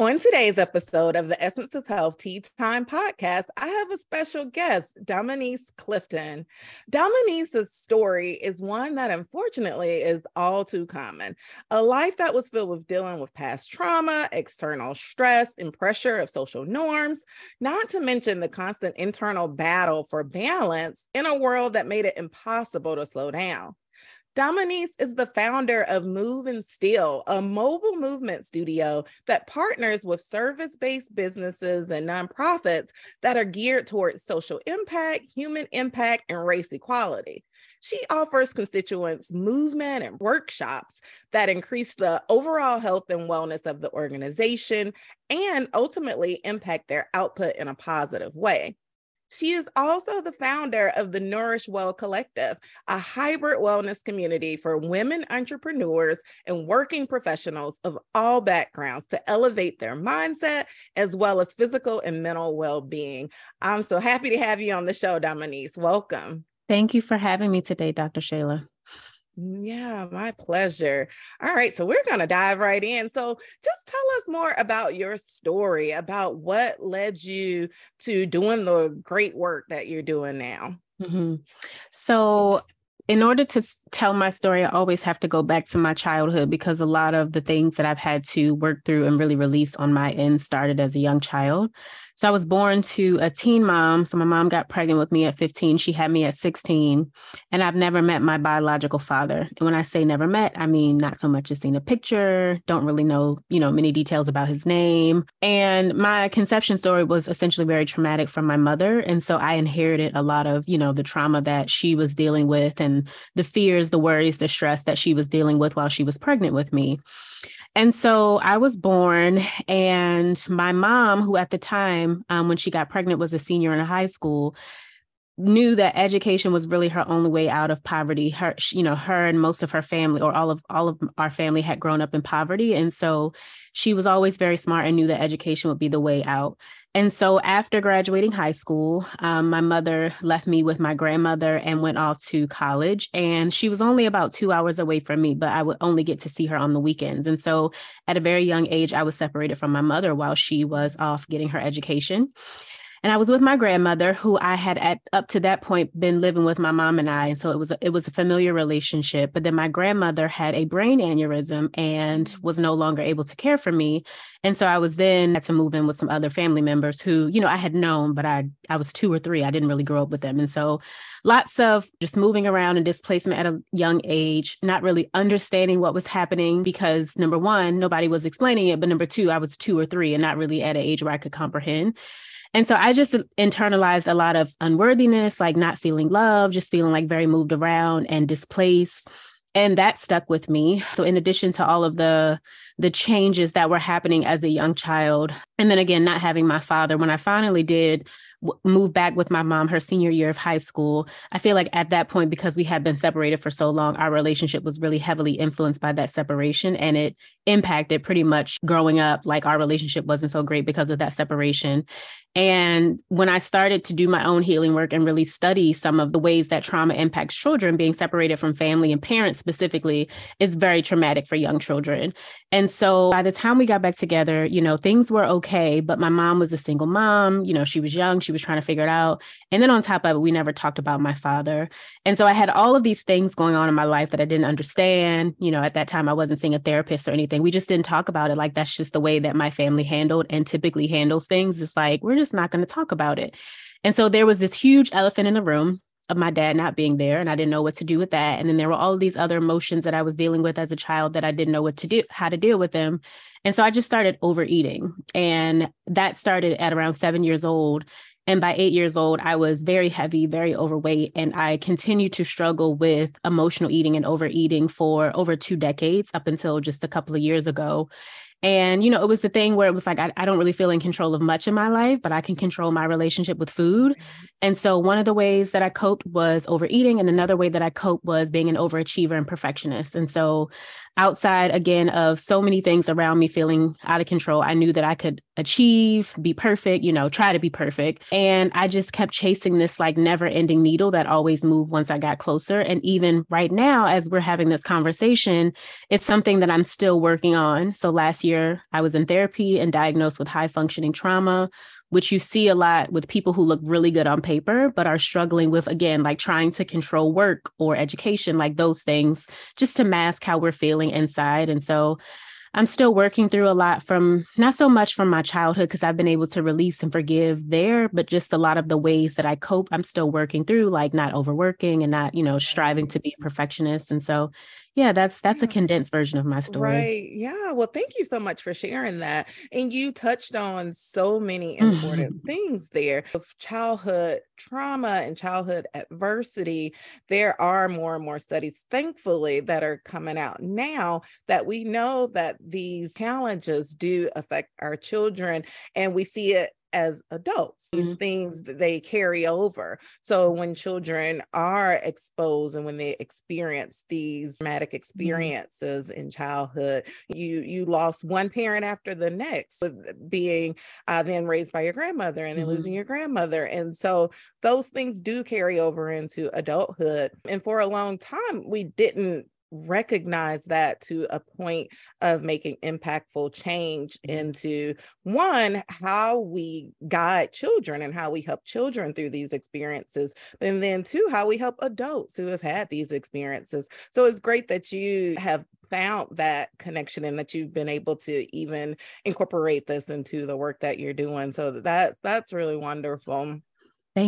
On today's episode of the Essence of Health Tea Time podcast, I have a special guest, Dominiece Clifton. Dominiece's story is one that unfortunately is all too common. A life that was filled with dealing with past trauma, external stress, and pressure of social norms, not to mention the constant internal battle for balance in a world that made it impossible to slow down. Dominiece is the founder of Move and Still, a mobile movement studio that partners with service based businesses and nonprofits that are geared towards social impact, human impact, and race equality. She offers constituents movement and workshops that increase the overall health and wellness of the organization and ultimately impact their output in a positive way. She is also the founder of the Nourish Well Collective, a hybrid wellness community for women entrepreneurs and working professionals of all backgrounds to elevate their mindset as well as physical and mental well being. I'm so happy to have you on the show, Dominiece. Welcome. Thank you for having me today, Dr. Shayla. Yeah, my pleasure. All right, so we're going to dive right in. So, just tell us more about your story, about what led you to doing the great work that you're doing now. Mm-hmm. So, in order to tell my story, I always have to go back to my childhood because a lot of the things that I've had to work through and really release on my end started as a young child. So I was born to a teen mom. So my mom got pregnant with me at 15. She had me at 16. And I've never met my biological father. And when I say never met, I mean not so much as seen a picture, don't really know, you know, many details about his name. And my conception story was essentially very traumatic from my mother. And so I inherited a lot of, you know, the trauma that she was dealing with and the fears, the worries, the stress that she was dealing with while she was pregnant with me. And so I was born, and my mom, who at the time, um, when she got pregnant, was a senior in high school, knew that education was really her only way out of poverty. Her you know her and most of her family or all of all of our family had grown up in poverty. And so she was always very smart and knew that education would be the way out and so after graduating high school um, my mother left me with my grandmother and went off to college. And she was only about two hours away from me but i would only get to see her on the weekends. And so at a very young age i was separated from my mother while she was off getting her education and I was with my grandmother, who I had at up to that point been living with my mom and I, and so it was a, it was a familiar relationship. But then my grandmother had a brain aneurysm and was no longer able to care for me, and so I was then had to move in with some other family members who, you know, I had known, but I I was two or three. I didn't really grow up with them, and so lots of just moving around and displacement at a young age, not really understanding what was happening because number one, nobody was explaining it, but number two, I was two or three and not really at an age where I could comprehend. And so I just internalized a lot of unworthiness, like not feeling love, just feeling like very moved around and displaced. And that stuck with me. So in addition to all of the the changes that were happening as a young child, and then again not having my father, when I finally did move back with my mom her senior year of high school. I feel like at that point, because we had been separated for so long, our relationship was really heavily influenced by that separation. And it impacted pretty much growing up. Like our relationship wasn't so great because of that separation. And when I started to do my own healing work and really study some of the ways that trauma impacts children, being separated from family and parents specifically is very traumatic for young children. And so by the time we got back together, you know, things were okay, but my mom was a single mom. You know, she was young, she was trying to figure it out. And then on top of it, we never talked about my father. And so I had all of these things going on in my life that I didn't understand. You know, at that time, I wasn't seeing a therapist or anything. We just didn't talk about it. Like that's just the way that my family handled and typically handles things. It's like, we're just not going to talk about it. And so there was this huge elephant in the room of my dad not being there and I didn't know what to do with that. And then there were all these other emotions that I was dealing with as a child that I didn't know what to do, how to deal with them. And so I just started overeating. And that started at around seven years old. And by eight years old, I was very heavy, very overweight. And I continued to struggle with emotional eating and overeating for over two decades up until just a couple of years ago. And, you know, it was the thing where it was like, I, I don't really feel in control of much in my life, but I can control my relationship with food. Mm-hmm. And so one of the ways that I coped was overeating. And another way that I coped was being an overachiever and perfectionist. And so outside again of so many things around me feeling out of control, I knew that I could achieve, be perfect, you know, try to be perfect. And I just kept chasing this like never ending needle that always moved once I got closer. And even right now, as we're having this conversation, it's something that I'm still working on. So last year, I was in therapy and diagnosed with high functioning trauma which you see a lot with people who look really good on paper, but are struggling with, again, like trying to control work or education, like those things, just to mask how we're feeling inside. And so I'm still working through a lot from not so much from my childhood because I've been able to release and forgive there, but just a lot of the ways that I cope, I'm still working through, like not overworking and not, you know, striving to be a perfectionist. And so yeah that's that's a condensed version of my story right yeah well thank you so much for sharing that and you touched on so many important mm-hmm. things there of childhood trauma and childhood adversity there are more and more studies thankfully that are coming out now that we know that these challenges do affect our children and we see it as adults these mm-hmm. things that they carry over so when children are exposed and when they experience these traumatic mm-hmm. experiences mm-hmm. in childhood you you lost one parent after the next being uh, then raised by your grandmother and then mm-hmm. losing your grandmother and so those things do carry over into adulthood and for a long time we didn't recognize that to a point of making impactful change mm-hmm. into one how we guide children and how we help children through these experiences and then two how we help adults who have had these experiences. So it's great that you have found that connection and that you've been able to even incorporate this into the work that you're doing. So that that's really wonderful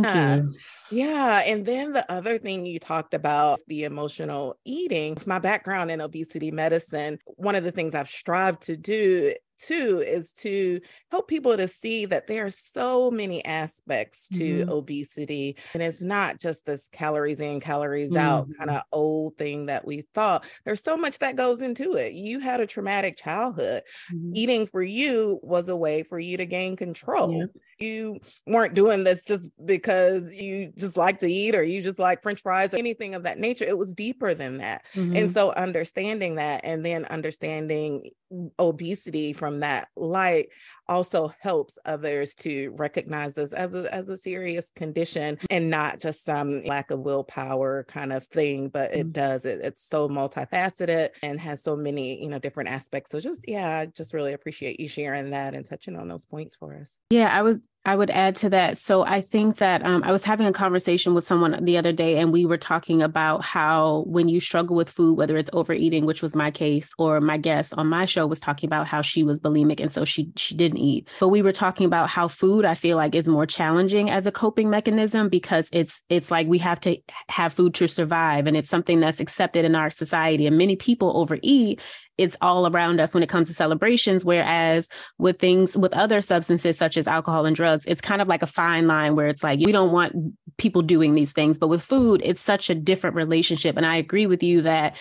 Thank you. yeah. And then the other thing you talked about, the emotional eating. My background in obesity medicine, one of the things I've strived to do too is to help people to see that there are so many aspects to mm-hmm. obesity and it's not just this calories in calories mm-hmm. out kind of old thing that we thought there's so much that goes into it you had a traumatic childhood mm-hmm. eating for you was a way for you to gain control yeah you weren't doing this just because you just like to eat or you just like french fries or anything of that nature it was deeper than that mm-hmm. and so understanding that and then understanding obesity from that light also helps others to recognize this as a, as a serious condition and not just some lack of willpower kind of thing but it mm-hmm. does it, it's so multifaceted and has so many you know different aspects so just yeah i just really appreciate you sharing that and touching on those points for us yeah i was I would add to that. So I think that um, I was having a conversation with someone the other day, and we were talking about how when you struggle with food, whether it's overeating, which was my case, or my guest on my show was talking about how she was bulimic, and so she she didn't eat. But we were talking about how food, I feel like, is more challenging as a coping mechanism because it's it's like we have to have food to survive, and it's something that's accepted in our society. And many people overeat, it's all around us when it comes to celebrations. Whereas with things with other substances such as alcohol and drugs, it's kind of like a fine line where it's like we don't want people doing these things. But with food, it's such a different relationship. And I agree with you that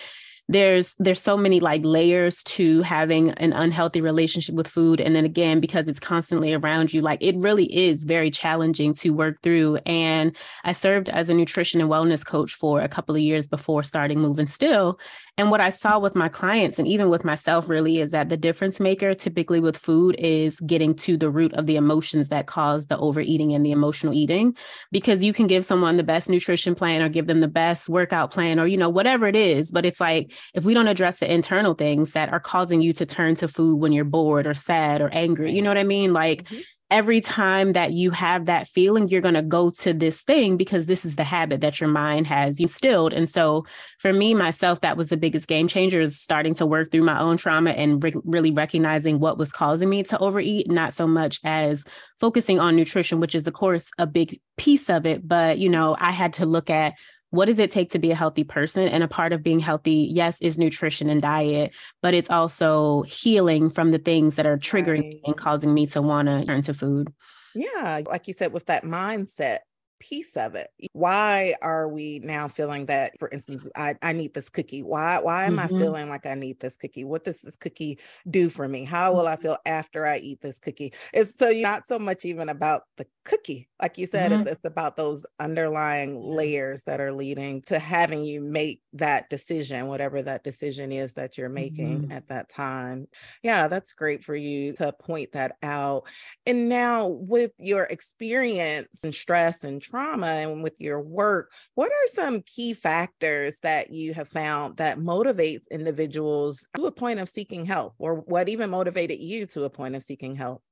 there's there's so many like layers to having an unhealthy relationship with food. And then again because it's constantly around you like it really is very challenging to work through. And i served as a nutrition and wellness coach for a couple of years before starting moving still and what I saw with my clients and even with myself really is that the difference maker typically with food is getting to the root of the emotions that cause the overeating and the emotional eating. Because you can give someone the best nutrition plan or give them the best workout plan or, you know, whatever it is. But it's like if we don't address the internal things that are causing you to turn to food when you're bored or sad or angry, you know what I mean? Like, mm-hmm every time that you have that feeling, you're going to go to this thing because this is the habit that your mind has instilled. And so for me, myself, that was the biggest game changer is starting to work through my own trauma and re- really recognizing what was causing me to overeat, not so much as focusing on nutrition, which is, of course, a big piece of it. But, you know, I had to look at what does it take to be a healthy person? And a part of being healthy, yes, is nutrition and diet, but it's also healing from the things that are triggering right. and causing me to want to turn to food. Yeah. Like you said, with that mindset piece of it. Why are we now feeling that, for instance, I, I need this cookie? Why why am mm-hmm. I feeling like I need this cookie? What does this cookie do for me? How will I mm-hmm. feel after I eat this cookie? It's so not so much even about the cookie. Like you said, mm-hmm. it's about those underlying layers that are leading to having you make that decision, whatever that decision is that you're making mm-hmm. at that time. Yeah, that's great for you to point that out. And now, with your experience and stress and trauma, and with your work, what are some key factors that you have found that motivates individuals to a point of seeking help, or what even motivated you to a point of seeking help?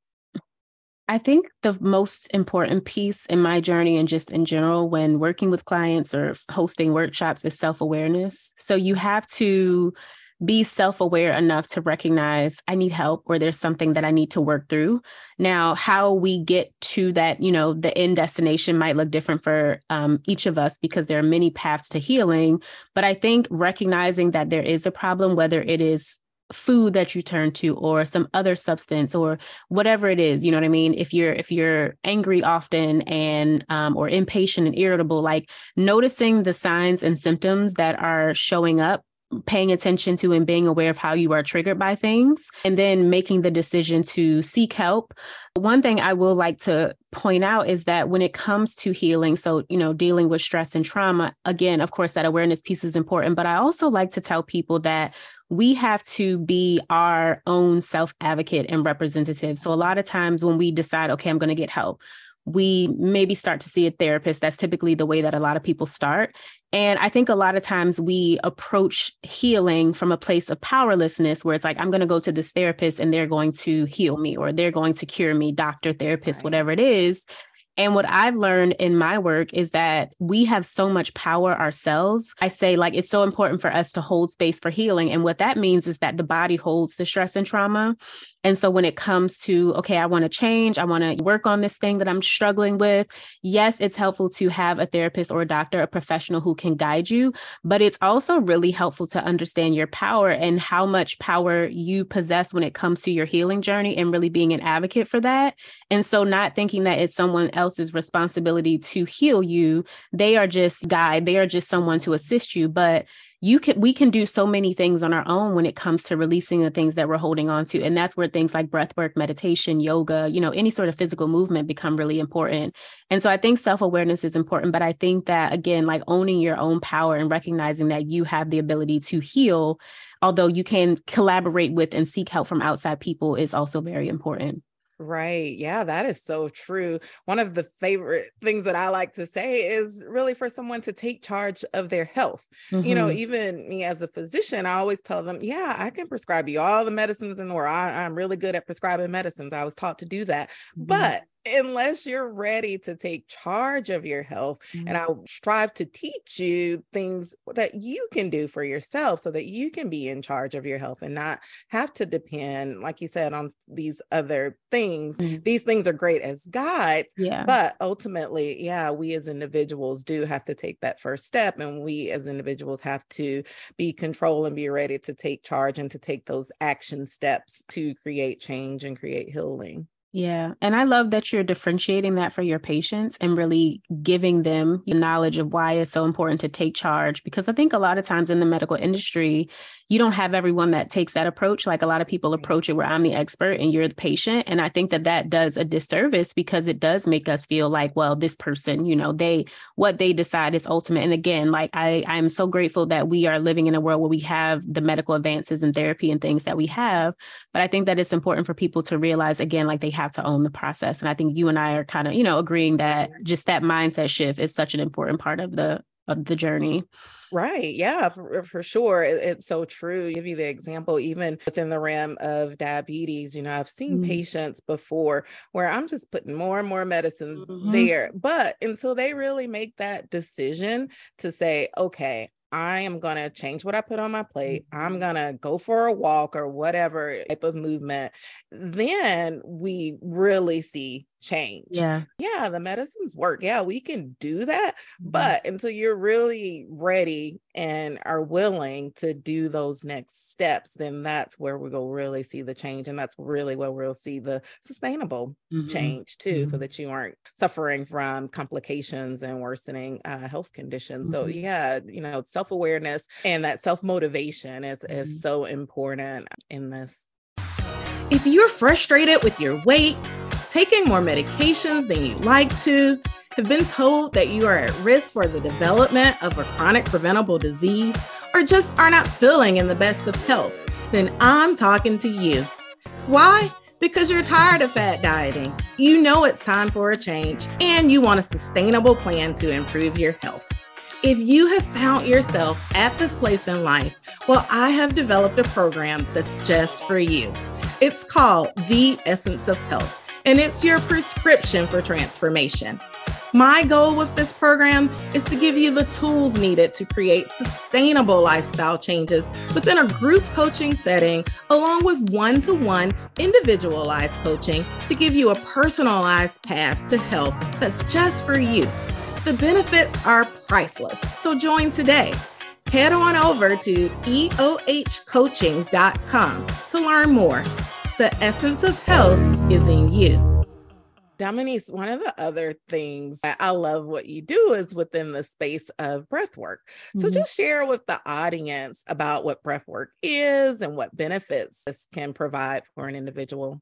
I think the most important piece in my journey and just in general when working with clients or hosting workshops is self awareness. So you have to be self aware enough to recognize I need help or there's something that I need to work through. Now, how we get to that, you know, the end destination might look different for um, each of us because there are many paths to healing. But I think recognizing that there is a problem, whether it is food that you turn to or some other substance or whatever it is you know what i mean if you're if you're angry often and um, or impatient and irritable like noticing the signs and symptoms that are showing up paying attention to and being aware of how you are triggered by things and then making the decision to seek help one thing i will like to point out is that when it comes to healing so you know dealing with stress and trauma again of course that awareness piece is important but i also like to tell people that we have to be our own self advocate and representative. So, a lot of times when we decide, okay, I'm going to get help, we maybe start to see a therapist. That's typically the way that a lot of people start. And I think a lot of times we approach healing from a place of powerlessness where it's like, I'm going to go to this therapist and they're going to heal me or they're going to cure me, doctor, therapist, right. whatever it is. And what I've learned in my work is that we have so much power ourselves. I say, like, it's so important for us to hold space for healing. And what that means is that the body holds the stress and trauma. And so when it comes to, okay, I want to change, I want to work on this thing that I'm struggling with, yes, it's helpful to have a therapist or a doctor, a professional who can guide you, but it's also really helpful to understand your power and how much power you possess when it comes to your healing journey and really being an advocate for that. And so not thinking that it's someone else's responsibility to heal you, they are just guide, they are just someone to assist you, but you can we can do so many things on our own when it comes to releasing the things that we're holding on to and that's where things like breath work meditation yoga you know any sort of physical movement become really important. And so i think self-awareness is important but i think that again like owning your own power and recognizing that you have the ability to heal although you can collaborate with and seek help from outside people is also very important Right. Yeah, that is so true. One of the favorite things that I like to say is really for someone to take charge of their health. Mm-hmm. You know, mm-hmm. even me as a physician, I always tell them, yeah, I can prescribe you all the medicines in the world. I, am really good at prescribing medicines. I was taught to do that. Mm-hmm. But unless you're ready to take charge of your health. Mm-hmm. And I strive to teach you things that you can do for yourself so that you can be in charge of your health and not have to depend, like you said, on these other things. Mm-hmm. These things are great as guides. Yeah. But ultimately, yeah, we as individuals do have to take that first step. And we as individuals have to be control and be ready to take charge and to take those action steps to create change and create healing. Yeah. And I love that you're differentiating that for your patients and really giving them the knowledge of why it's so important to take charge. Because I think a lot of times in the medical industry, you don't have everyone that takes that approach. Like a lot of people approach it where I'm the expert and you're the patient. And I think that that does a disservice because it does make us feel like, well, this person, you know, they, what they decide is ultimate. And again, like I, I'm so grateful that we are living in a world where we have the medical advances and therapy and things that we have. But I think that it's important for people to realize, again, like they have to own the process. And I think you and I are kind of, you know, agreeing that just that mindset shift is such an important part of the of the journey. Right. Yeah, for, for sure. It, it's so true. I'll give you the example, even within the realm of diabetes, you know, I've seen mm-hmm. patients before where I'm just putting more and more medicines mm-hmm. there. But until they really make that decision to say, okay, I am going to change what I put on my plate. I'm mm-hmm. going to go for a walk or whatever type of movement. Then we really see change. Yeah. Yeah, the medicines work. Yeah, we can do that. Mhm. But until you're really ready and are willing to do those next steps, then that's where we will really see the change. And that's really where we'll see the sustainable Mhm. change too, so Mhm. that you aren't suffering from complications and worsening uh, health conditions. So Mhm. yeah, you know, self-awareness and that self-motivation is, is so important in this. If you're frustrated with your weight, taking more medications than you'd like to, have been told that you are at risk for the development of a chronic preventable disease, or just are not feeling in the best of health, then I'm talking to you. Why? Because you're tired of fat dieting. You know it's time for a change, and you want a sustainable plan to improve your health. If you have found yourself at this place in life, well, I have developed a program that's just for you. It's called The Essence of Health, and it's your prescription for transformation. My goal with this program is to give you the tools needed to create sustainable lifestyle changes within a group coaching setting, along with one to one individualized coaching to give you a personalized path to health that's just for you. The benefits are priceless, so join today. Head on over to eohcoaching.com to learn more. The essence of health is in you. Dominique, one of the other things that I love what you do is within the space of breath work. So Mhm. just share with the audience about what breath work is and what benefits this can provide for an individual.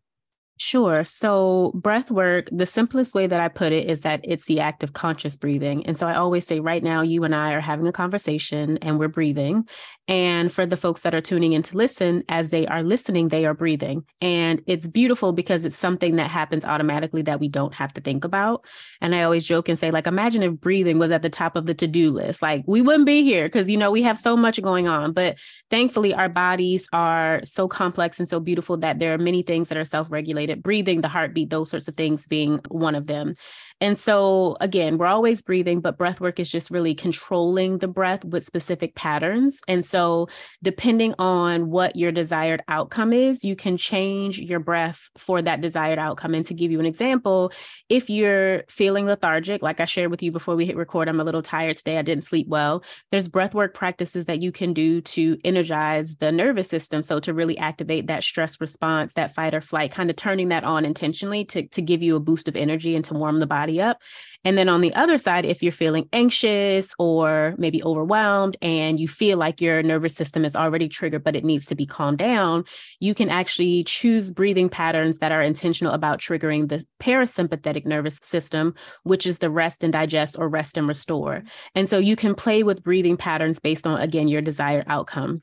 Sure. So, breath work, the simplest way that I put it is that it's the act of conscious breathing. And so I always say, right now, you and I are having a conversation and we're breathing. And for the folks that are tuning in to listen, as they are listening, they are breathing. And it's beautiful because it's something that happens automatically that we don't have to think about. And I always joke and say, like, imagine if breathing was at the top of the to do list. Like, we wouldn't be here because, you know, we have so much going on. But thankfully, our bodies are so complex and so beautiful that there are many things that are self regulated breathing, the heartbeat, those sorts of things being one of them. And so, again, we're always breathing, but breath work is just really controlling the breath with specific patterns. And so, depending on what your desired outcome is, you can change your breath for that desired outcome. And to give you an example, if you're feeling lethargic, like I shared with you before we hit record, I'm a little tired today, I didn't sleep well. There's breath work practices that you can do to energize the nervous system. So, to really activate that stress response, that fight or flight, kind of turning that on intentionally to, to give you a boost of energy and to warm the body up. And then on the other side, if you're feeling anxious or maybe overwhelmed and you feel like your nervous system is already triggered, but it needs to be calmed down, you can actually choose breathing patterns that are intentional about triggering the parasympathetic nervous system, which is the rest and digest or rest and restore. Mm-hmm. And so you can play with breathing patterns based on, again, your desired outcome.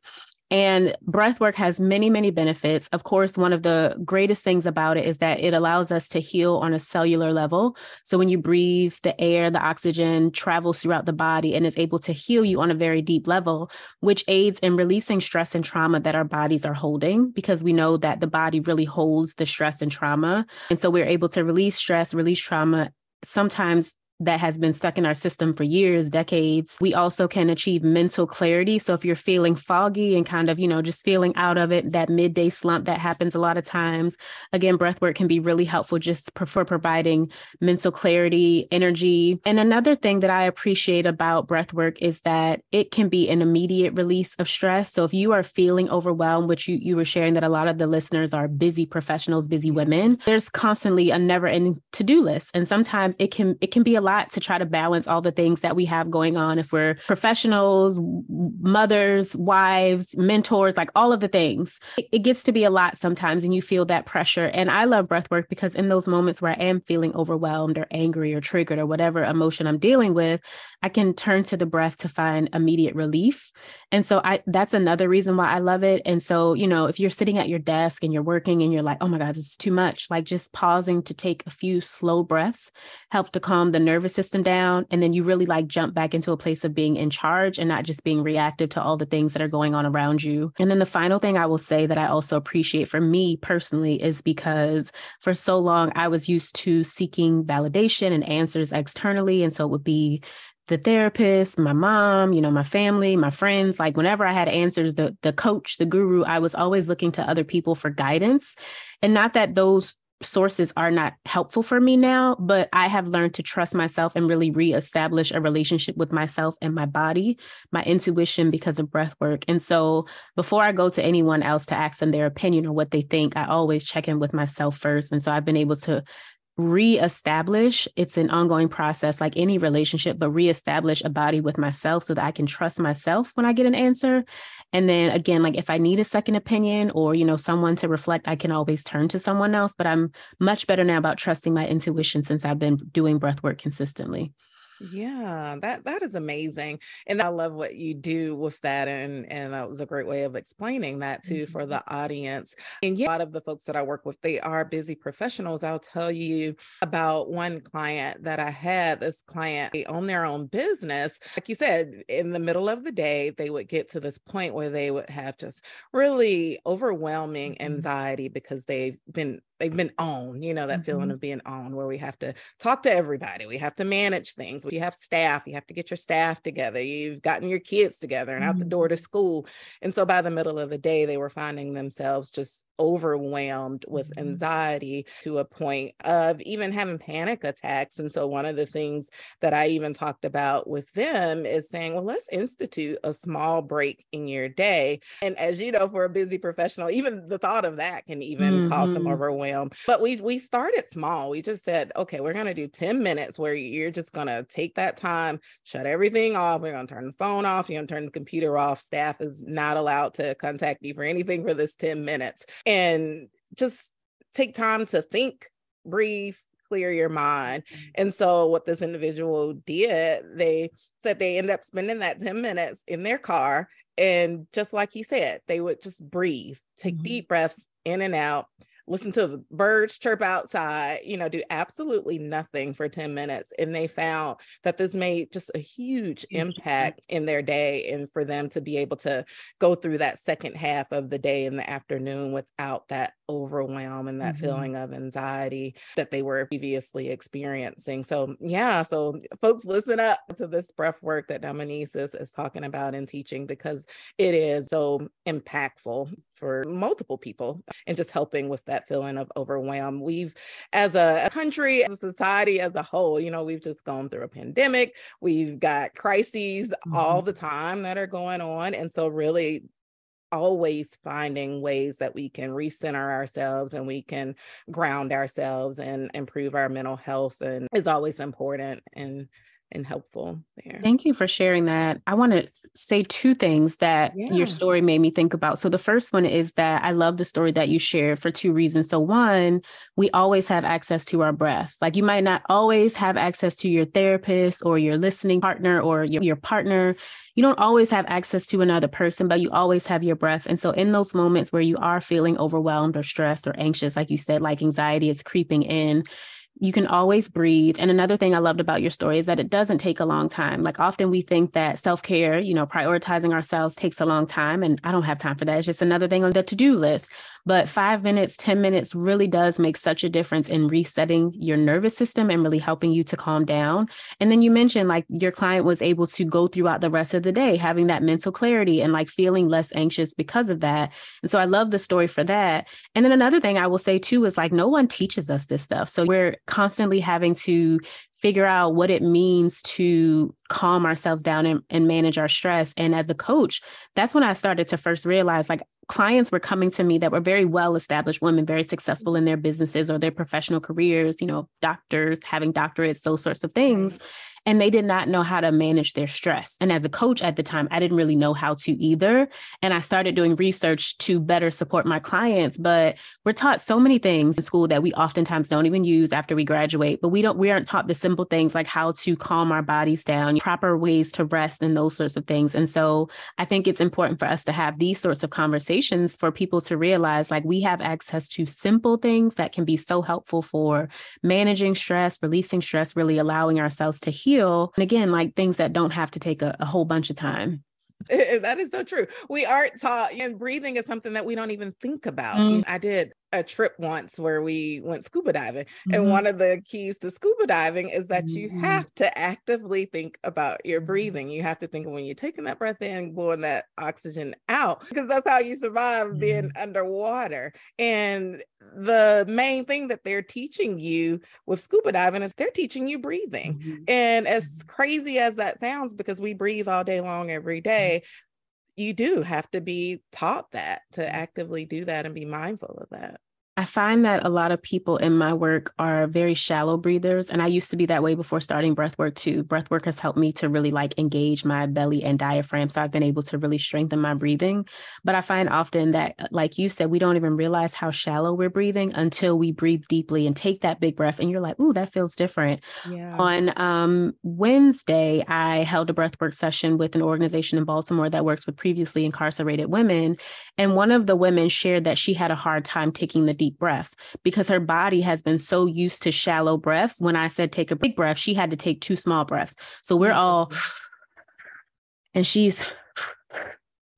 And breath work has many, many benefits. Of course, one of the greatest things about it is that it allows us to heal on a cellular level. So when you breathe, the air, the oxygen travels throughout the body and is able to heal you on a very deep level, which aids in releasing stress and trauma that our bodies are holding, because we know that the body really holds the stress and trauma. And so we're able to release stress, release trauma, sometimes that has been stuck in our system for years, decades. We also can achieve mental clarity. So if you're feeling foggy and kind of, you know, just feeling out of it, that midday slump that happens a lot of times, again, breath work can be really helpful just for providing mental clarity, energy. And another thing that I appreciate about breath work is that it can be an immediate release of stress. So if you are feeling overwhelmed, which you, you were sharing that a lot of the listeners are busy professionals, busy women, there's constantly a never ending to-do list. And sometimes it can, it can be a lot to try to balance all the things that we have going on. If we're professionals, mothers, wives, mentors, like all of the things, it, it gets to be a lot sometimes and you feel that pressure. And I love breath work because in those moments where I am feeling overwhelmed or angry or triggered or whatever emotion I'm dealing with, I can turn to the breath to find immediate relief. And so I that's another reason why I love it. And so, you know, if you're sitting at your desk and you're working and you're like, oh my God, this is too much, like just pausing to take a few slow breaths help to calm the nervous system down. And then you really like jump back into a place of being in charge and not just being reactive to all the things that are going on around you. And then the final thing I will say that I also appreciate for me personally is because for so long I was used to seeking validation and answers externally. And so it would be the therapist, my mom, you know, my family, my friends, like whenever I had answers, the the coach, the guru, I was always looking to other people for guidance. And not that those sources are not helpful for me now, but I have learned to trust myself and really reestablish a relationship with myself and my body, my intuition because of breath work. And so before I go to anyone else to ask them their opinion or what they think, I always check in with myself first. And so I've been able to reestablish it's an ongoing process like any relationship but reestablish a body with myself so that i can trust myself when i get an answer and then again like if i need a second opinion or you know someone to reflect i can always turn to someone else but i'm much better now about trusting my intuition since i've been doing breath work consistently yeah, that that is amazing. And I love what you do with that. And and that was a great way of explaining that too mm-hmm. for the audience. And yeah, a lot of the folks that I work with, they are busy professionals. I'll tell you about one client that I had. This client, they own their own business. Like you said, in the middle of the day, they would get to this point where they would have just really overwhelming mm-hmm. anxiety because they've been they've been owned, you know, that mm-hmm. feeling of being owned where we have to talk to everybody. We have to manage things. We have staff. You have to get your staff together. You've gotten your kids together and mm-hmm. out the door to mm-hmm. school. And so by the middle of the day, they were finding themselves just overwhelmed with mm-hmm. anxiety to a point of even having panic attacks. And so, one of the things that I even talked about with them is saying, well, let's institute a small break in your day. And as you know, for a busy professional, even the thought of that can even mm-hmm. cause some mm-hmm. overwhelm. But we we started small. We just said, okay, we're going to do 10 minutes where you're just going to take that time, shut everything off. We're going to turn the phone off. You're going to turn the computer off. Staff is not allowed to contact you for anything for this 10 minutes and just take time to think, breathe, clear your mind. Mm-hmm. And so, what this individual did, they said they end up spending that 10 minutes in their car. And just like you said, they would just breathe, take mm-hmm. deep breaths in and out, listen to the birds chirp outside, you know, do absolutely nothing for 10 minutes. And they found that this made just a huge impact in their day and for them to be able to go through that second half of the day in the afternoon without that overwhelm and that mm-hmm. feeling of anxiety that they were previously experiencing. So, yeah, so folks, listen up to this breath work that Dominiece is, is talking about and teaching because it is so impactful for multiple people and just helping with that feeling of overwhelm. We've, as a country, as a society as a whole, you know, we've just gone through a pandemic, we've got crises mm-hmm. all the time that are going on. And so, really, always finding ways that we can recenter ourselves and we can ground ourselves and improve our mental health and is always important and and helpful there. Thank you for sharing that. I want to say two things that yeah. your story made me think about. So the first one is that I love the story that you shared for two reasons. So one, we always have access to our breath. Like you might not always have access to your therapist or your listening partner or your, your partner. You don't always have access to another person, but you always have your breath. And so in those moments where you are feeling overwhelmed or stressed or anxious, like you said, like anxiety is creeping in, you can always breathe. And another thing I loved about your story is that it doesn't take a long time. Like often we think that self care, you know, prioritizing ourselves takes a long time. And I don't have time for that. It's just another thing on the to do list. But five minutes, 10 minutes really does make such a difference in resetting your nervous system and really helping you to calm down. And then you mentioned like your client was able to go throughout the rest of the day having that mental clarity and like feeling less anxious because of that. And so I love the story for that. And then another thing I will say too is like no one teaches us this stuff. So we're constantly having to figure out what it means to calm ourselves down and, and, manage our stress. And as a coach, that's when I started to first realize like clients were coming to me that were very well established women, very successful in their businesses or their professional careers, you know, doctors, having doctorates, those sorts of things and they did not know how to manage their stress. And as a coach at the time, I didn't really know how to either. And I started doing research to better support my clients. But we're taught so many things in school that we oftentimes don't even use after we graduate. But we don't, we aren't taught the simple things like how to calm our bodies down, proper ways to rest, and those sorts of things. And so I think it's important for us to have these sorts of conversations for people to realize like we have access to simple things that can be so helpful for managing stress, releasing stress, really allowing ourselves to heal. And again, like things that don't have to take a, a whole bunch of time. that is so true. We aren't taught, and breathing is something that we don't even think about. Mm. I did a trip once where we went scuba diving, mm-hmm. and one of the keys to scuba diving is that mm-hmm. you have to actively think about your mm-hmm. breathing. You have to think of when you're taking that breath in, blowing that oxygen out, because that's how you survive being mm-hmm. underwater. And the main thing that they're teaching you with scuba diving is they're teaching you breathing. Mm-hmm. And as mm-hmm. crazy as that sounds, because we breathe all day long every day, you do have to be taught that to mm-hmm. actively do that and be mindful of that. I find that a lot of people in my work are very shallow breathers. And I used to be that way before starting breath work too. Breath work has helped me to really like engage my belly and diaphragm. So I've been able to really strengthen my breathing. But I find often that, uh, like you said, we don't even realize how shallow we're breathing until we breathe deeply and take that big breath. And you're like, ooh, that feels different. Yeah. On um, Wednesday, I held a breath work session with an organization in Baltimore that works with previously incarcerated women. And one of the women shared that she had a hard time taking the deep deep breaths because her body has been so used to shallow breaths. When I said take a big breath, she had to take two small breaths. So we're oh all, and she's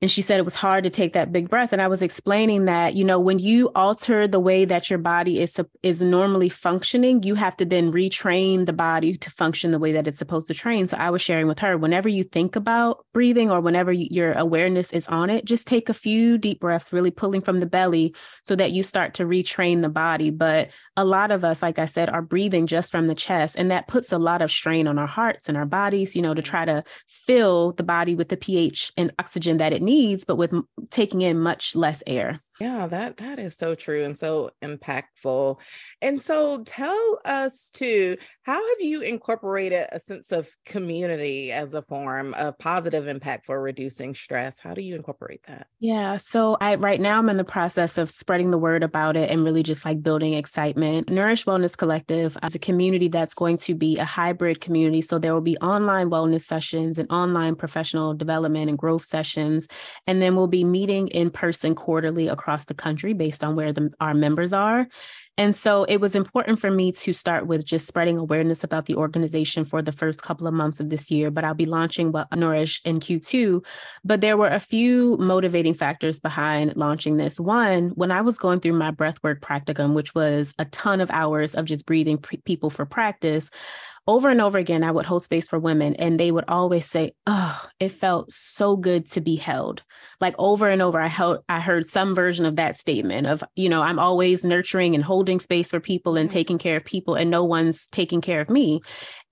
and she said it was hard to take that big breath. And i was explaining that you know when you alter the way that your body is is normally functioning you have to then retrain the body to function the way that it's supposed to train. So i was sharing with her whenever you think about breathing or whenever you, your awareness is on it just take a few deep breaths really pulling from the belly so that you start to retrain the body. But a lot of us like i said are breathing just from the chest and that puts a lot of strain on our hearts and our bodies you know to try to fill the body with the ph and oxygen that it needs, but with taking in much less air. Yeah, that that is so true and so impactful. And so tell us too, how have you incorporated a sense of community as a form of positive impact for reducing stress? How do you incorporate that? Yeah, so I right now I'm in the process of spreading the word about it and really just like building excitement. Nourish Wellness Collective uh, is a community that's going to be a hybrid community, so there will be online wellness sessions and online professional development and growth sessions, and then we'll be meeting in person quarterly across across the country based on where the, our members are. And so it was important for me to start with just spreading awareness about the organization for the first couple of months of this year. But I'll be launching what Nourish in Q2. But there were a few motivating factors behind launching this. One, when I was going through my breathwork practicum, which was a ton of hours of just breathing pre- people for practice, over and over again, I would hold space for women, and they would always say, "Oh, it felt so good to be held." Like over and over, I held, I heard some version of that statement of, you know, I'm always nurturing and holding space for people and mm-hmm. taking care of people, and no one's taking care of me.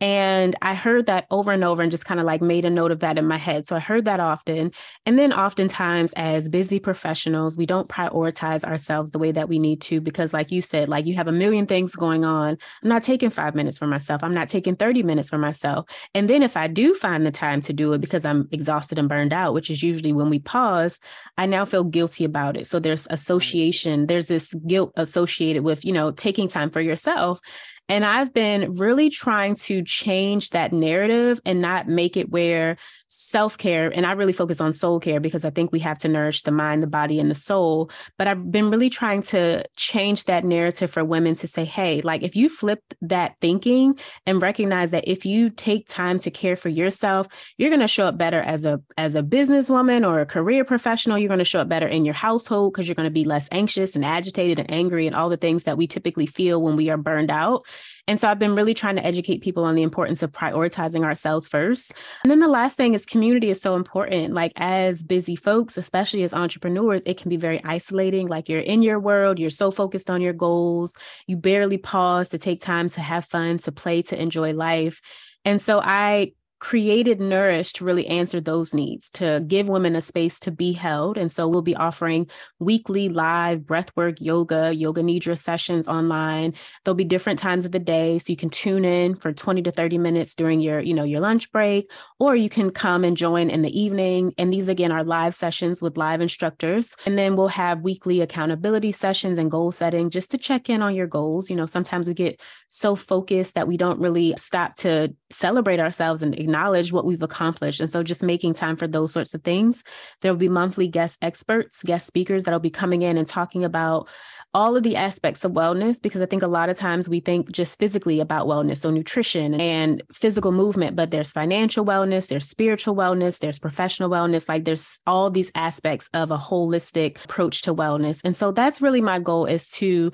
And I heard that over and over and just kind of like made a note of that in my head. So I heard that often. And then oftentimes, as busy professionals, we don't prioritize ourselves the way that we need to because, like you said, like you have a million things going on. I'm not taking five minutes for myself. I'm not taking 30 minutes for myself. And then if I do find the time to do it because I'm exhausted and burned out, which is usually when we pause, I now feel guilty about it. So there's association, there's this guilt associated with, you know, taking time for yourself. And I've been really trying to change that narrative and not make it where self care, and I really focus on soul care because I think we have to nourish the mind, the body, and the soul. But I've been really trying to change that narrative for women to say, hey, like if you flip that thinking and recognize that if you take time to care for yourself, you're going to show up better as a as a businesswoman or a career professional. You're going to show up better in your household because you're going to be less anxious and agitated and angry and all the things that we typically feel when we are burned out. And so I've been really trying to educate people on the importance of prioritizing ourselves first. And then the last thing is community is so important. Like as busy folks, especially as entrepreneurs, it can be very isolating. Like you're in your world, you're so focused on your goals, you barely pause to take time to have fun, to play, to enjoy life. And so I created Nourish to really answer those needs, to give women a space to be held. And so we'll be offering weekly live breathwork yoga, yoga nidra sessions online. There'll be different times of the day. So you can tune in for 20 to 30 minutes during your, you know, your lunch break, or you can come and join in the evening. And these again are live sessions with live instructors. And then we'll have weekly accountability sessions and goal setting just to check in on your goals. You know, sometimes we get so focused that we don't really stop to celebrate ourselves and acknowledge acknowledge what we've accomplished. And so just making time for those sorts of things. There will be monthly guest experts, guest speakers that'll be coming in and talking about all of the aspects of wellness because I think a lot of times we think just physically about wellness, so nutrition and physical movement, but there's financial wellness, there's spiritual wellness, there's professional wellness, like there's all these aspects of a holistic approach to wellness. And so that's really my goal is to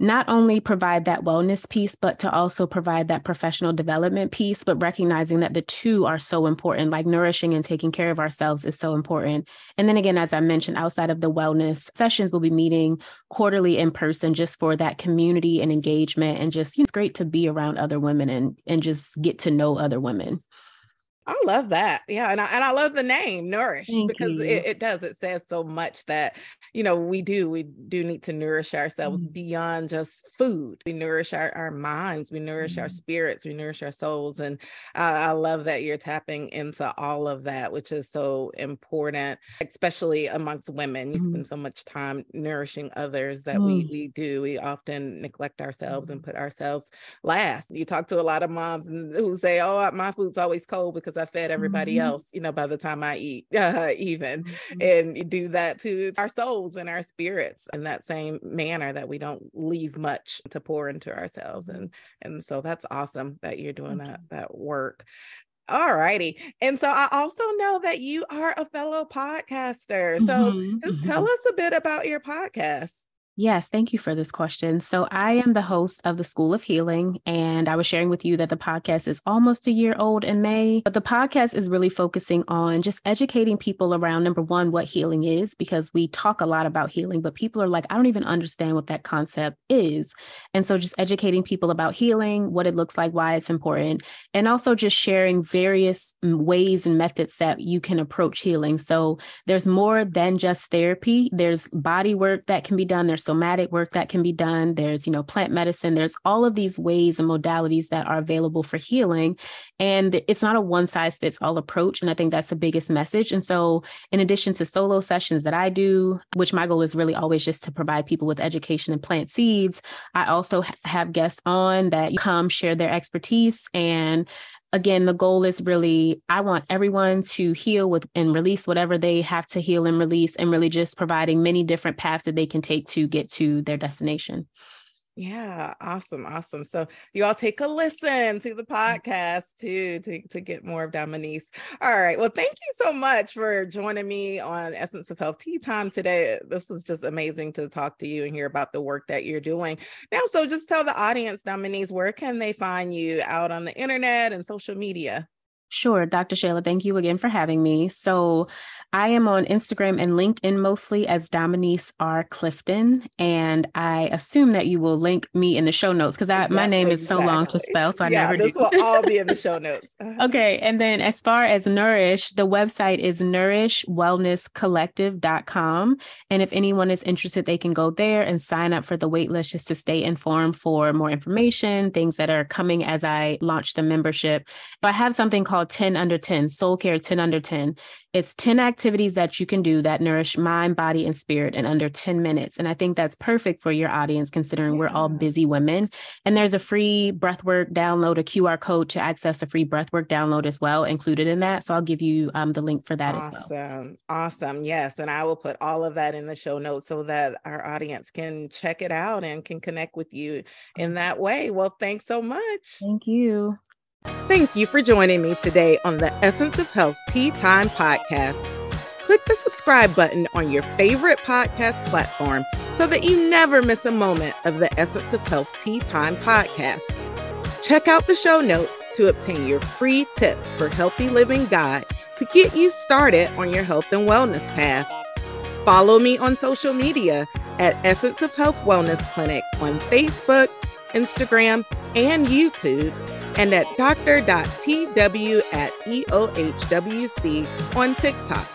not only provide that wellness piece, but to also provide that professional development piece, but recognizing that the two are so important, like nourishing and taking care of ourselves is so important. And then again, as I mentioned, outside of the wellness sessions, we'll be meeting quarterly in person just for that community and engagement. And just, you know, it's great to be around other women and, and just get to know other women. I love that. Yeah. And I, and I love the name Nourish Thank because it, it, does. It says so much that, you know, we do, we do need to nourish ourselves mm beyond just food. We nourish our, our minds, we nourish mm our spirits, we nourish our souls. And I, I love that you're tapping into all of that, which is so important, especially amongst women. You mm spend so much time nourishing others that we, mm. we do. We often neglect ourselves and mm-hmm. put ourselves last. You talk to a lot of moms who say, oh, my food's always cold because I fed everybody mm-hmm. else, you know, by the time I eat, uh, even, mm-hmm. and do that to our souls and our spirits in that same manner that we don't leave much to pour into ourselves. Mm-hmm. And and so that's awesome that you're doing that that work. All righty. And so I also know that you are a fellow podcaster. So mm-hmm. just tell mm-hmm. us a bit about your podcast. Yes, thank you for this question. So, I am the host of the School of Healing, and I was sharing with you that the podcast is almost a year old in May. But the podcast is really focusing on just educating people around number one, what healing is, because we talk a lot about healing, but people are like, I don't even understand what that concept is. And so, just educating people about healing, what it looks like, why it's important, and also just sharing various mm, ways and methods that you can approach healing. So, there's more than just therapy, there's body work that can be done. There's somatic work that can be done. There's, you know, plant medicine. There's all of these ways and modalities that are available for healing. And it's not a one size fits all approach. And I think that's the biggest message. And so, in addition to solo sessions that I do, which my goal is really always just to provide people with education and plant seeds, I also have guests on that come share their expertise and again the goal is really i want everyone to heal with and release whatever they have to heal and release and really just providing many different paths that they can take to get to their destination yeah, awesome, awesome. So you all take a listen to the mm. podcast too to, to get more of Dominiece. All right. Well, thank you so much for joining me on Essence of Health Tea Time today. This was just amazing to talk to you and hear about the work that you're doing. Now, so just tell the audience, Dominiece, where can they find you out on the internet and social media? Sure, Dr. Shayla, thank you again for having me. So, I am on Instagram and LinkedIn mostly as Dominiece R. Clifton, and I assume that you will link me in the show notes because exactly, my name is exactly. so long to spell, so I yeah, never this do. will all be in the show notes. Uh-huh. okay, and then as far as Nourish, the website is nourishwellnesscollective.com, and if anyone is interested, they can go there and sign up for the waitlist just to stay informed for more information, things that are coming as I launch the membership. But I have something called called 10 under 10, Soul Care 10 under 10. It's 10 activities that you can do that nourish mind, body, and spirit in under 10 minutes. And I think that's perfect for your audience, considering we're all busy women. And there's a free breathwork download, a QR code to access the free breathwork download as well, included in that. So I'll give you um, the link for that awesome. as well. Awesome. Awesome. Yes. And I will put all of that in the show notes so that our audience can check it out and can connect with you in that way. Well, thanks so much. Thank you. Thank you for joining me today on the Essence of Health Tea Time podcast. Click the subscribe button on your favorite podcast platform so that you never miss a moment of the Essence of Health Tea Time podcast. Check out the show notes to obtain your free tips for healthy living guide to get you started on your health and wellness path. Follow me on social media at Essence of Health Wellness Clinic on Facebook, Instagram, and YouTube and at dr.tw at EOHWC on TikTok.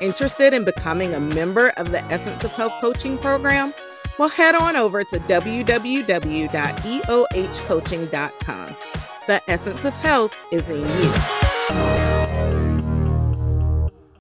Interested in becoming a member of the Essence of Health coaching program? Well, head on over to www.eohcoaching.com. The essence of health is in you.